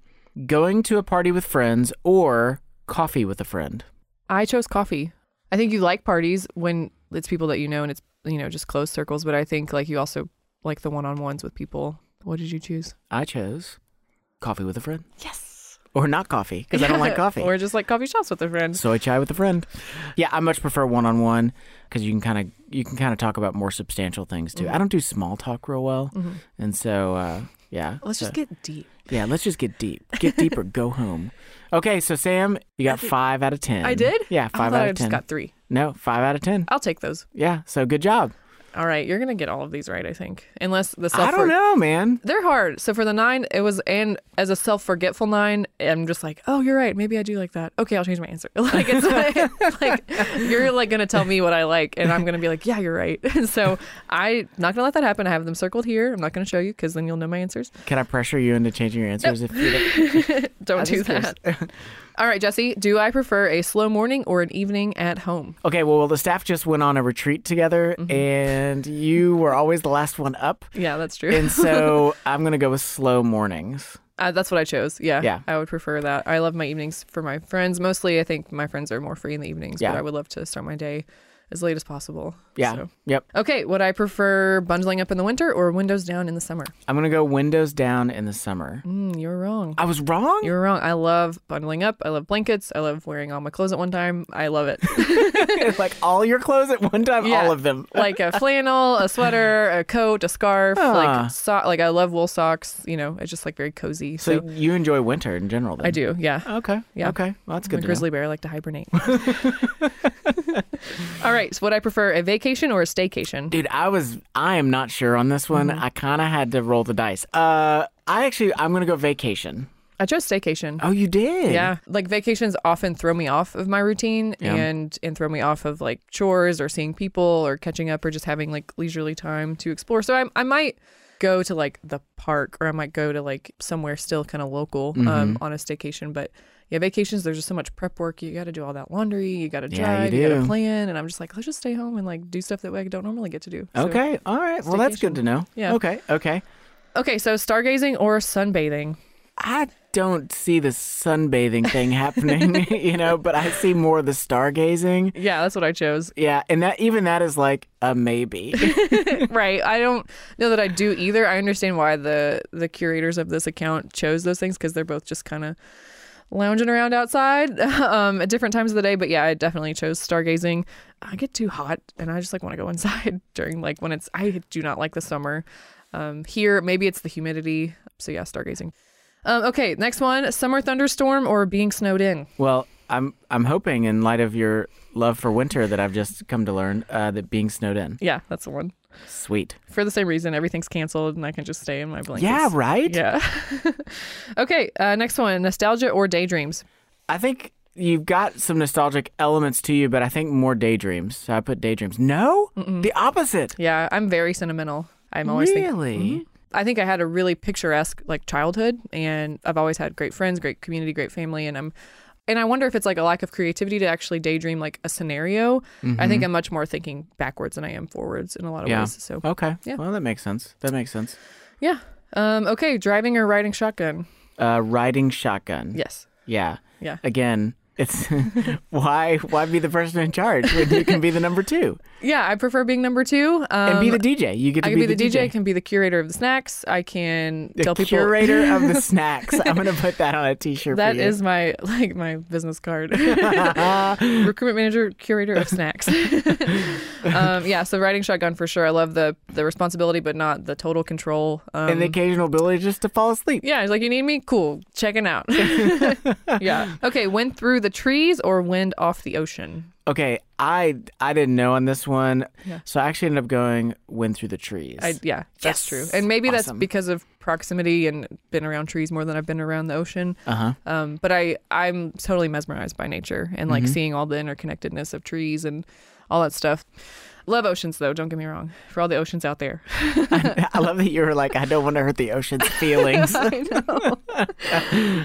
going to a party with friends or coffee with a friend. I chose coffee. I think you like parties when it's people that you know and it's you know just close circles, but I think like you also like the one-on-ones with people. What did you choose? I chose coffee with a friend. Yes. Or not coffee because I don't like <laughs> coffee. or just like coffee shops with a friend. soy chai with a friend. Yeah, I much prefer one on one because you can kind of you can kind of talk about more substantial things too. Mhm. I don't do small talk real well, Mhm. and so uh, yeah. Let's so- just get deep. yeah. Let's just get deep. Get deeper. go <laughs> home. Okay, so Sam, you got five out of ten. I did? Yeah, five out I of just ten. got three. No, five out of ten. I'll take those. Yeah, so good job. All right, you're gonna get all of these right, I think, unless the self. I don't know, man. They're hard. So for the nine, it was and as a self-forgetful nine, I'm just like, oh, you're right. Maybe I do like that. Okay, I'll change my answer. <laughs> Like it's like, like you're like gonna tell me what I like, and I'm gonna be like, yeah, you're right. And <laughs> so I'm not gonna let that happen. I have them circled here. I'm not gonna show you because then you'll know my answers. Can I pressure you into changing your answers if you <laughs> don't? Don't do that. All right, Jesse. Do I prefer a slow morning or an evening at home? Okay, well, the staff just went on a retreat together, Mm-hmm. and you were always the last one up. <laughs> Yeah, that's true. And so <laughs> I'm going to go with slow mornings. Uh, that's what I chose. Yeah. Yeah. I would prefer that. I love my evenings for my friends. Mostly, I think my friends are more free in the evenings, Yeah. but I would love to start my day as late as possible. Yeah. So. Yep. Okay. Would I prefer bundling up in the winter or windows down in the summer? I'm going to go windows down in the summer. Mm, you're wrong. I was wrong? You're wrong. I love bundling up. I love blankets. I love wearing all my clothes at one time. I love it. <laughs> like all your clothes at one time, Yeah. all of them. <laughs> like a flannel, a sweater, a coat, a scarf. Ah. Like so- like I love wool socks. You know, it's just like very cozy. So, So, you enjoy winter in general then? I do. Yeah. Okay. Yeah. Okay. Well, that's good grizzly bear. Like to hibernate. <laughs> All right. So would I prefer a vacation or a staycation? Dude, I was I am not sure on this one. Mm-hmm. I kind of had to roll the dice. Uh I actually I'm going to go vacation. I chose staycation. Oh, you did? Yeah, like vacations often throw me off of my routine Yeah. and and throw me off of like chores or seeing people or catching up or just having like leisurely time to explore. So I I might go to like the park or I might go to like somewhere still kind of local um, Mhm. on a staycation, but yeah, vacations there's just so much prep work. You got to do all that laundry, you got to Yeah, you drive, you, got to plan, and I'm just like let's just stay home and like do stuff that I don't normally get to do. So- Okay. All right. Well, that's good to know. Yeah. Okay. Okay. Okay, so stargazing or sunbathing? I don't see the sunbathing thing happening, <laughs> you know, but I see more the stargazing. Yeah, that's what I chose. Yeah, and that even that is like a maybe. <laughs> right. I don't know that I do either. I understand why the the curators of this account chose those things because they're both just kind of lounging around outside <laughs> um, at different times of the day. But yeah, I definitely chose stargazing. I get too hot and I just like want to go <laughs> inside during like when it's. I do not like the summer. Um, here, maybe it's the humidity. So yeah, stargazing. Um, okay, next one: summer thunderstorm or being snowed in. well, I'm I'm hoping in light of your love for winter that I've just come to learn uh, that being snowed in. Yeah, that's the one. Sweet. For the same reason, everything's canceled and I can just stay in my blankets. Yeah, right? Yeah. <laughs> okay, uh, next one nostalgia or daydreams? I think you've got some nostalgic elements to you, but I think more daydreams. So I put daydreams. No, the opposite. Yeah, I'm very sentimental. I'm always thinking- Really? Mhm. I think I had a really picturesque like childhood, and I've always had great friends, great community, great family, and I'm. And I wonder if it's like a lack of creativity to actually daydream like a scenario. I think Mhm. I'm much more thinking backwards than I am forwards in a lot of Yeah. ways. So Okay. Yeah. Well, that makes sense. That makes sense. yeah. Um, okay, driving or riding shotgun? Uh, riding shotgun. Yes. Yeah. Yeah. Again, It's <laughs> why why be the person in charge when you can be the number two Yeah, I prefer being number two. Um, and be the DJ. You get to I can be, be the, DJ, I can be the curator of the snacks. I can the tell people curator of the <laughs> snacks. I'm gonna put that on a T-shirt. That for you. my like my business card. <laughs> Recruitment manager, curator of snacks. um, yeah, so riding shotgun for sure. I love the the responsibility, but not the total control. Um, and the occasional ability just to fall asleep. yeah, it's like you need me. Cool, checking out. yeah. Okay, wind through the trees or wind off the ocean. Okay, I I didn't know on this one, Yeah. so I actually ended up going wind through the trees. I, yeah, that's true. And maybe that's because of proximity and been around trees more than I've been around the ocean. Uh-huh. Um, but I I'm totally mesmerized by nature and like Mhm. seeing all the interconnectedness of trees and all that stuff. Love oceans though. Don't get me wrong. For all the oceans out there. <laughs> I love that you were like, I don't want to hurt the ocean's <laughs> feelings. I know.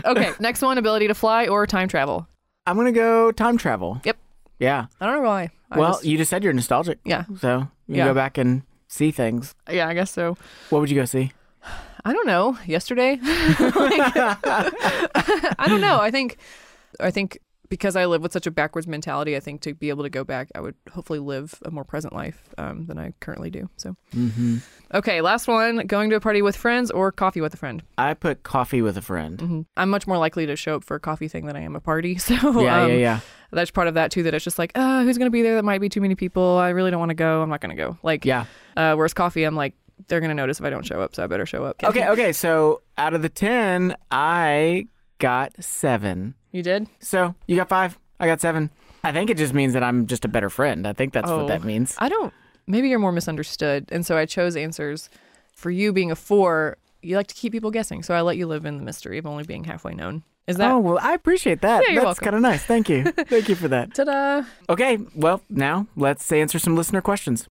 <laughs> okay, next one: ability to fly or time travel. I'm gonna go time travel. Yep. Yeah. I don't know why. I well, just- you just said you're nostalgic. Yeah. So you Yeah. go back and see things. yeah, I guess so. What would you go see? I don't know. Yesterday, <laughs> Like, <laughs> I don't know. I think, I think because I live with such a backwards mentality, I think to be able to go back, I would hopefully live a more present life um, than I currently do. So, Mm-hmm. okay, last one: going to a party with friends or coffee with a friend. I put coffee with a friend. hmm I'm much more likely to show up for a coffee thing than I am a party. <laughs> So, Yeah, um, yeah, yeah. That's part of that too. That it's just like, uh, who's going to be there? That might be too many people. I really don't want to go. I'm not going to go. Like, Yeah. Uh, whereas coffee, I'm like, they're going to notice if I don't show up, so I better show up. Okay, okay. So out of the ten, I got seven. You did? So you got five. I got seven. I think it just means that I'm just a better friend. I think that's Oh. what that oh, means. I don't. Maybe you're more misunderstood, and so I chose answers. For you being a four, you like to keep people guessing, so I let you live in the mystery of only being halfway known. Is that? oh well, I appreciate that. Yeah, That's kind of nice. Thank you. <laughs> Thank you for that. Ta-da! Okay, well now let's answer some listener questions.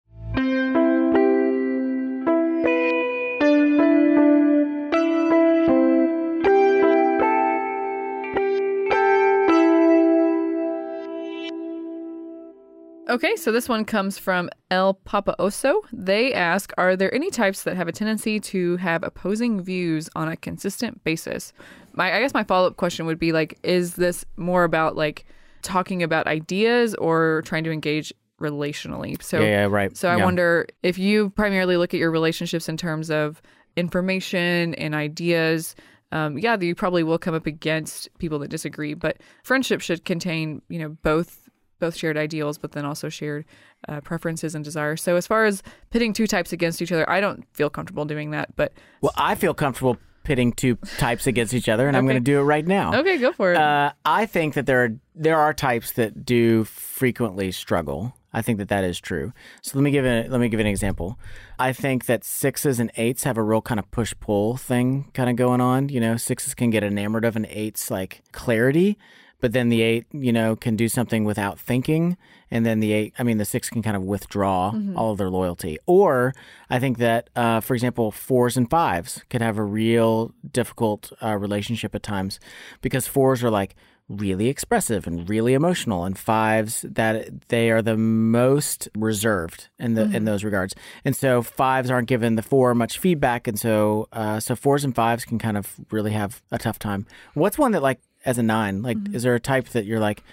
Okay, so this one comes from El Papa Oso. They ask Are there any types that have a tendency to have opposing views on a consistent basis? My, I guess my follow up question would be like, is this more about like talking about ideas or trying to engage relationally? So, Yeah, yeah, right. So I Yeah. wonder if you primarily look at your relationships in terms of information and ideas. Um, yeah, you probably will come up against people that disagree, but friendship should contain, you know, both both shared ideals, but then also shared uh, preferences and desires. So as far as pitting two types against each other, I don't feel comfortable doing that. But Well, I feel comfortable pitting two types against each other, and I'm going to do it right now. okay, go for it. Uh, I think that there are there are types that do frequently struggle. I think that that is true. So let me give a, let me give an example. I think that sixes and eights have a real kind of push pull thing kind of going on. You know, sixes can get enamored of an eight's like clarity, but then the eight, you know, can do something without thinking, and then the eight, I mean, the six can kind of withdraw Mhm. all of their loyalty. Or I think that, uh, for example, fours and fives could have a real difficult uh, relationship at times because fours are like really expressive and really emotional and fives that they are the most reserved in the in Mhm. those regards and so fives aren't given the four much feedback and so uh, so fours and fives can kind of really have a tough time what's one that like as a nine like is there a type that you're like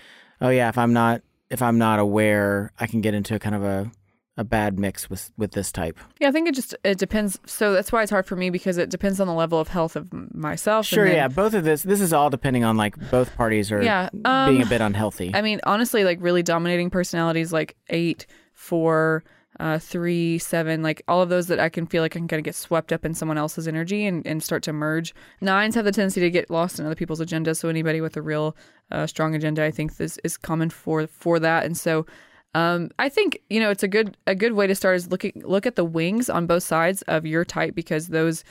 oh yeah if i'm not if i'm not aware i can get into a kind of a a bad mix with with this type yeah, I think it just it depends. So that's why it's hard for me because it depends on the level of health of myself. and sure then- yeah both of this this is all depending on like both parties are Yeah, being um, a bit unhealthy I mean, honestly, like really dominating personalities like eight, four, uh, three, seven, like all of those that I can feel like I can kind of get swept up in someone else's energy and, and start to merge. Nines have the tendency to get lost in other people's agendas. So anybody with a real uh, strong agenda, I think this is common for for that. And so um, I think you know it's a good a good way to start is looking look at the wings on both sides of your type because those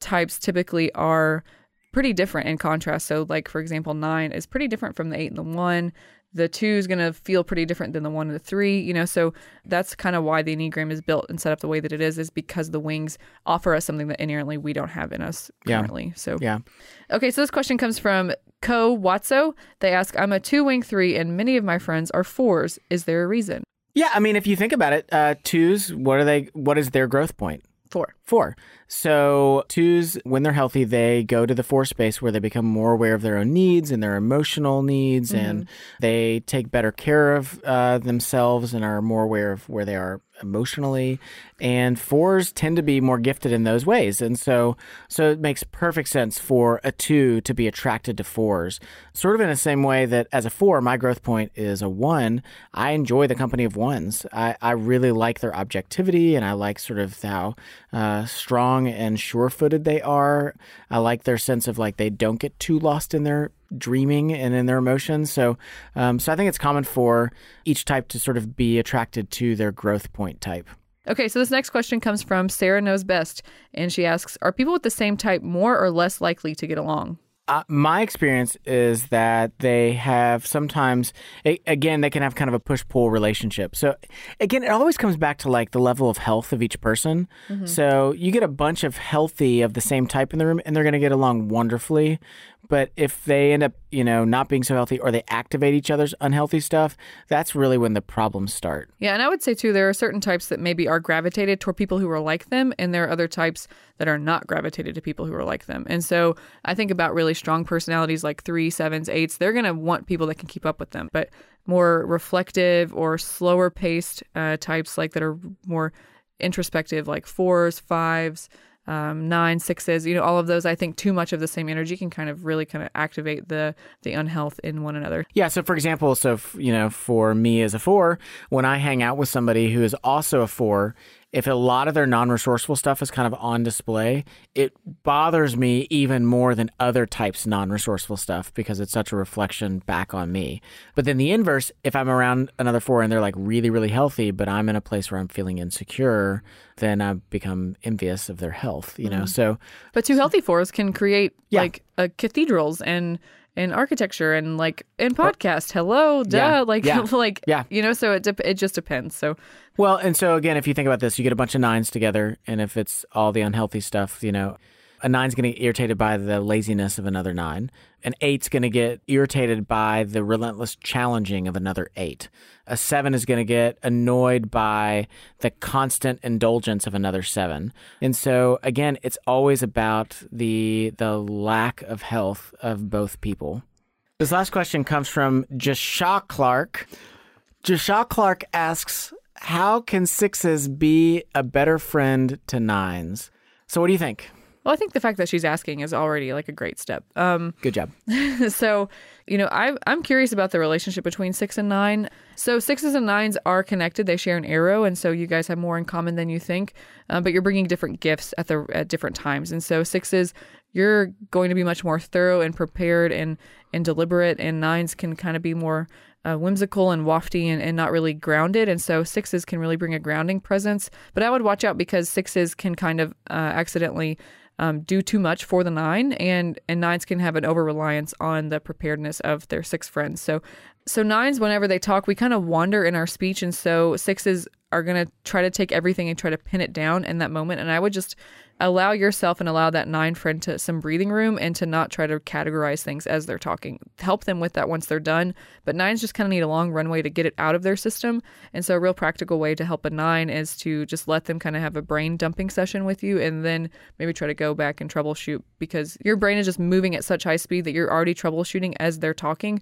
types typically are pretty different in contrast. So, like for example, nine is pretty different from the eight and the one. The two is going to feel pretty different than the one and the three. You know, so that's kind of why the enneagram is built and set up the way that it is, is because the wings offer us something that inherently we don't have in us Yeah. currently. So yeah Okay, so this question comes from Ko Watso. They ask, I'm a two wing three, and many of my friends are fours. Is there a reason? Yeah, I mean, if you think about it, uh, twos, what are they? What is their growth point? Four. Four. So twos, when they're healthy, they go to the four space where they become more aware of their own needs and their emotional needs, Mm-hmm. and they take better care of uh, themselves and are more aware of where they are emotionally. And fours tend to be more gifted in those ways, and so so it makes perfect sense for a two to be attracted to fours. Sort of in the same way that as a four, my growth point is a one. I enjoy the company of ones. I, I really like their objectivity, and I like sort of how uh, strong and sure-footed they are. I like their sense of like they don't get too lost in their dreaming and in their emotions. So, um, so I think it's common for each type to sort of be attracted to their growth point type. Okay, so this next question comes from Sarah Knows Best, and she asks Are people with the same type more or less likely to get along? Uh, my experience is that they have sometimes, again, they can have kind of a push pull relationship. So, again, it always comes back to like the level of health of each person. Mm-hmm. So, you get a bunch of healthy of the same type in the room, and they're going to get along wonderfully. But if they end up, you know, not being so healthy or they activate each other's unhealthy stuff, that's really when the problems start. Yeah, and I would say too, there are certain types that maybe are gravitated toward people who are like them, and there are other types that are not gravitated to people who are like them. And so I think about really strong personalities like three, sevens, eights, they're going to want people that can keep up with them. But more reflective or slower paced uh, types, like that are more introspective, like fours, fives, um, nine, sixes, you know, all of those. I think too much of the same energy can kind of really kind of activate the the unhealth in one another. Yeah. So, for example, so f- you know, for me as a four, when I hang out with somebody who is also a four, if a lot of their non-resourceful stuff is kind of on display, it bothers me even more than other types non-resourceful stuff because it's such a reflection back on me. But then the inverse, if I'm around another four and they're like really, really healthy, but I'm in a place where I'm feeling insecure, then I become envious of their health. You know, Mhm. so But two healthy fours can create Yeah. like uh, cathedrals and and architecture and like in podcast. Hello, duh. Yeah. <laughs> Like Yeah. like Yeah. you know. So it dep it just depends. So Well, and so again, if you think about this, you get a bunch of nines together, and if it's all the unhealthy stuff, you know, a nine's going to get irritated by the laziness of another nine. An eight's going to get irritated by the relentless challenging of another eight. A seven is going to get annoyed by the constant indulgence of another seven. And so again, it's always about the the lack of health of both people. This last question comes from Jashaw Clark. Jashaw Clark asks, How can sixes be a better friend to nines? So, what do you think? Well, I think the fact that she's asking is already like a great step. Um, Good job. <laughs> so, you know, I, I'm curious about the relationship between six and nine. So, sixes and nines are connected; they share an arrow, and so you guys have more in common than you think. Um, but you're bringing different gifts at the at different times, and so sixes, you're going to be much more thorough and prepared and and deliberate, and nines can kind of be more uh, whimsical and wafty and, and not really grounded. And so sixes can really bring a grounding presence. But I would watch out because sixes can kind of uh, accidentally um, do too much for the nine, and and nines can have an over reliance on the preparedness of their six friends. So, so nines, whenever they talk, we kind of wander in our speech, and so sixes are going to try to take everything and try to pin it down in that moment. And I would just allow yourself and allow that nine friend to some breathing room and to not try to categorize things as they're talking. Help them with that once they're done. But nines just kind of need a long runway to get it out of their system. And so, a real practical way to help a nine is to just let them kind of have a brain dumping session with you and then maybe try to go back and troubleshoot because your brain is just moving at such high speed that you're already troubleshooting as they're talking.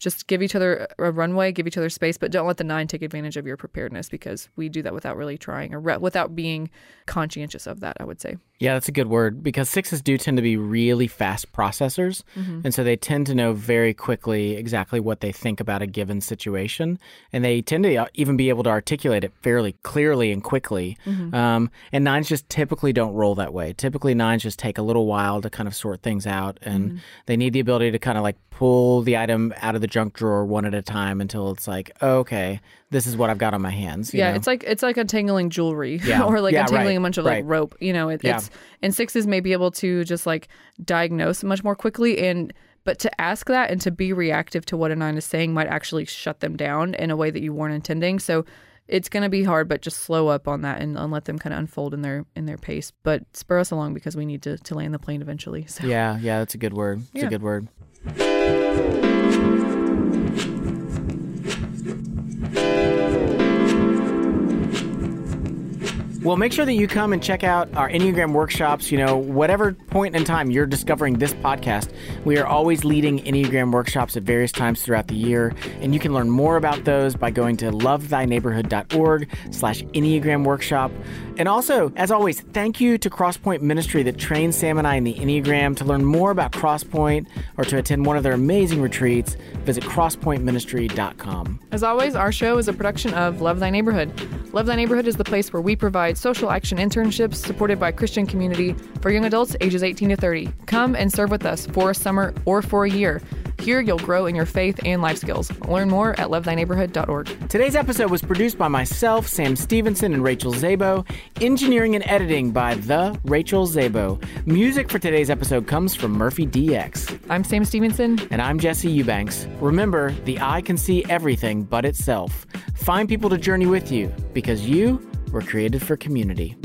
Just give each other a runway, give each other space, but don't let the nine take advantage of your preparedness because we do that without really trying or re- without being conscientious of that, I would say. Yeah, that's a good word because sixes do tend to be really fast processors. Mhm. And so they tend to know very quickly exactly what they think about a given situation. And they tend to even be able to articulate it fairly clearly and quickly. Mhm. Um, and nines just typically don't roll that way. Typically, nines just take a little while to kind of sort things out. And Mhm. they need the ability to kind of like pull the item out of the junk drawer one at a time until it's like, okay, this is what I've got on my hands. you yeah, know? it's like it's like untangling jewelry <laughs> Yeah. or like Yeah, untangling right, a bunch of right. like rope. You know, it, Yeah. it's and sixes may be able to just like diagnose much more quickly and but to ask that and to be reactive to what a nine is saying might actually shut them down in a way that you weren't intending. So it's going to be hard, but just slow up on that and, and let them kind of unfold in their in their pace. But spur us along because we need to to land the plane eventually. So Yeah, yeah, that's a good word. It's Yeah. a good word. Well, make sure that you come and check out our Enneagram workshops. You know, whatever point in time you're discovering this podcast, we are always leading Enneagram workshops at various times throughout the year. And you can learn more about those by going to lovethyneighborhood.org slash Enneagram workshop. And also, as always, thank you to Crosspoint Ministry that trains Sam and I in the Enneagram. To learn more about Crosspoint or to attend one of their amazing retreats, visit crosspointministry.com. As always, our show is a production of Love Thy Neighborhood. Love Thy Neighborhood is the place where we provide social action internships supported by Christian community for young adults ages 18 to 30. Come and serve with us for a summer or for a year. Here, you'll grow in your faith and life skills. Learn more at lovethyneighborhood.org. Today's episode was produced by myself, Sam Stevenson, and Rachel Zabo. Engineering and editing by the Rachel Zabo. Music for today's episode comes from Murphy DX. I'm Sam Stevenson. And I'm Jesse Eubanks. Remember, the eye can see everything but itself. Find people to journey with you because you were created for community.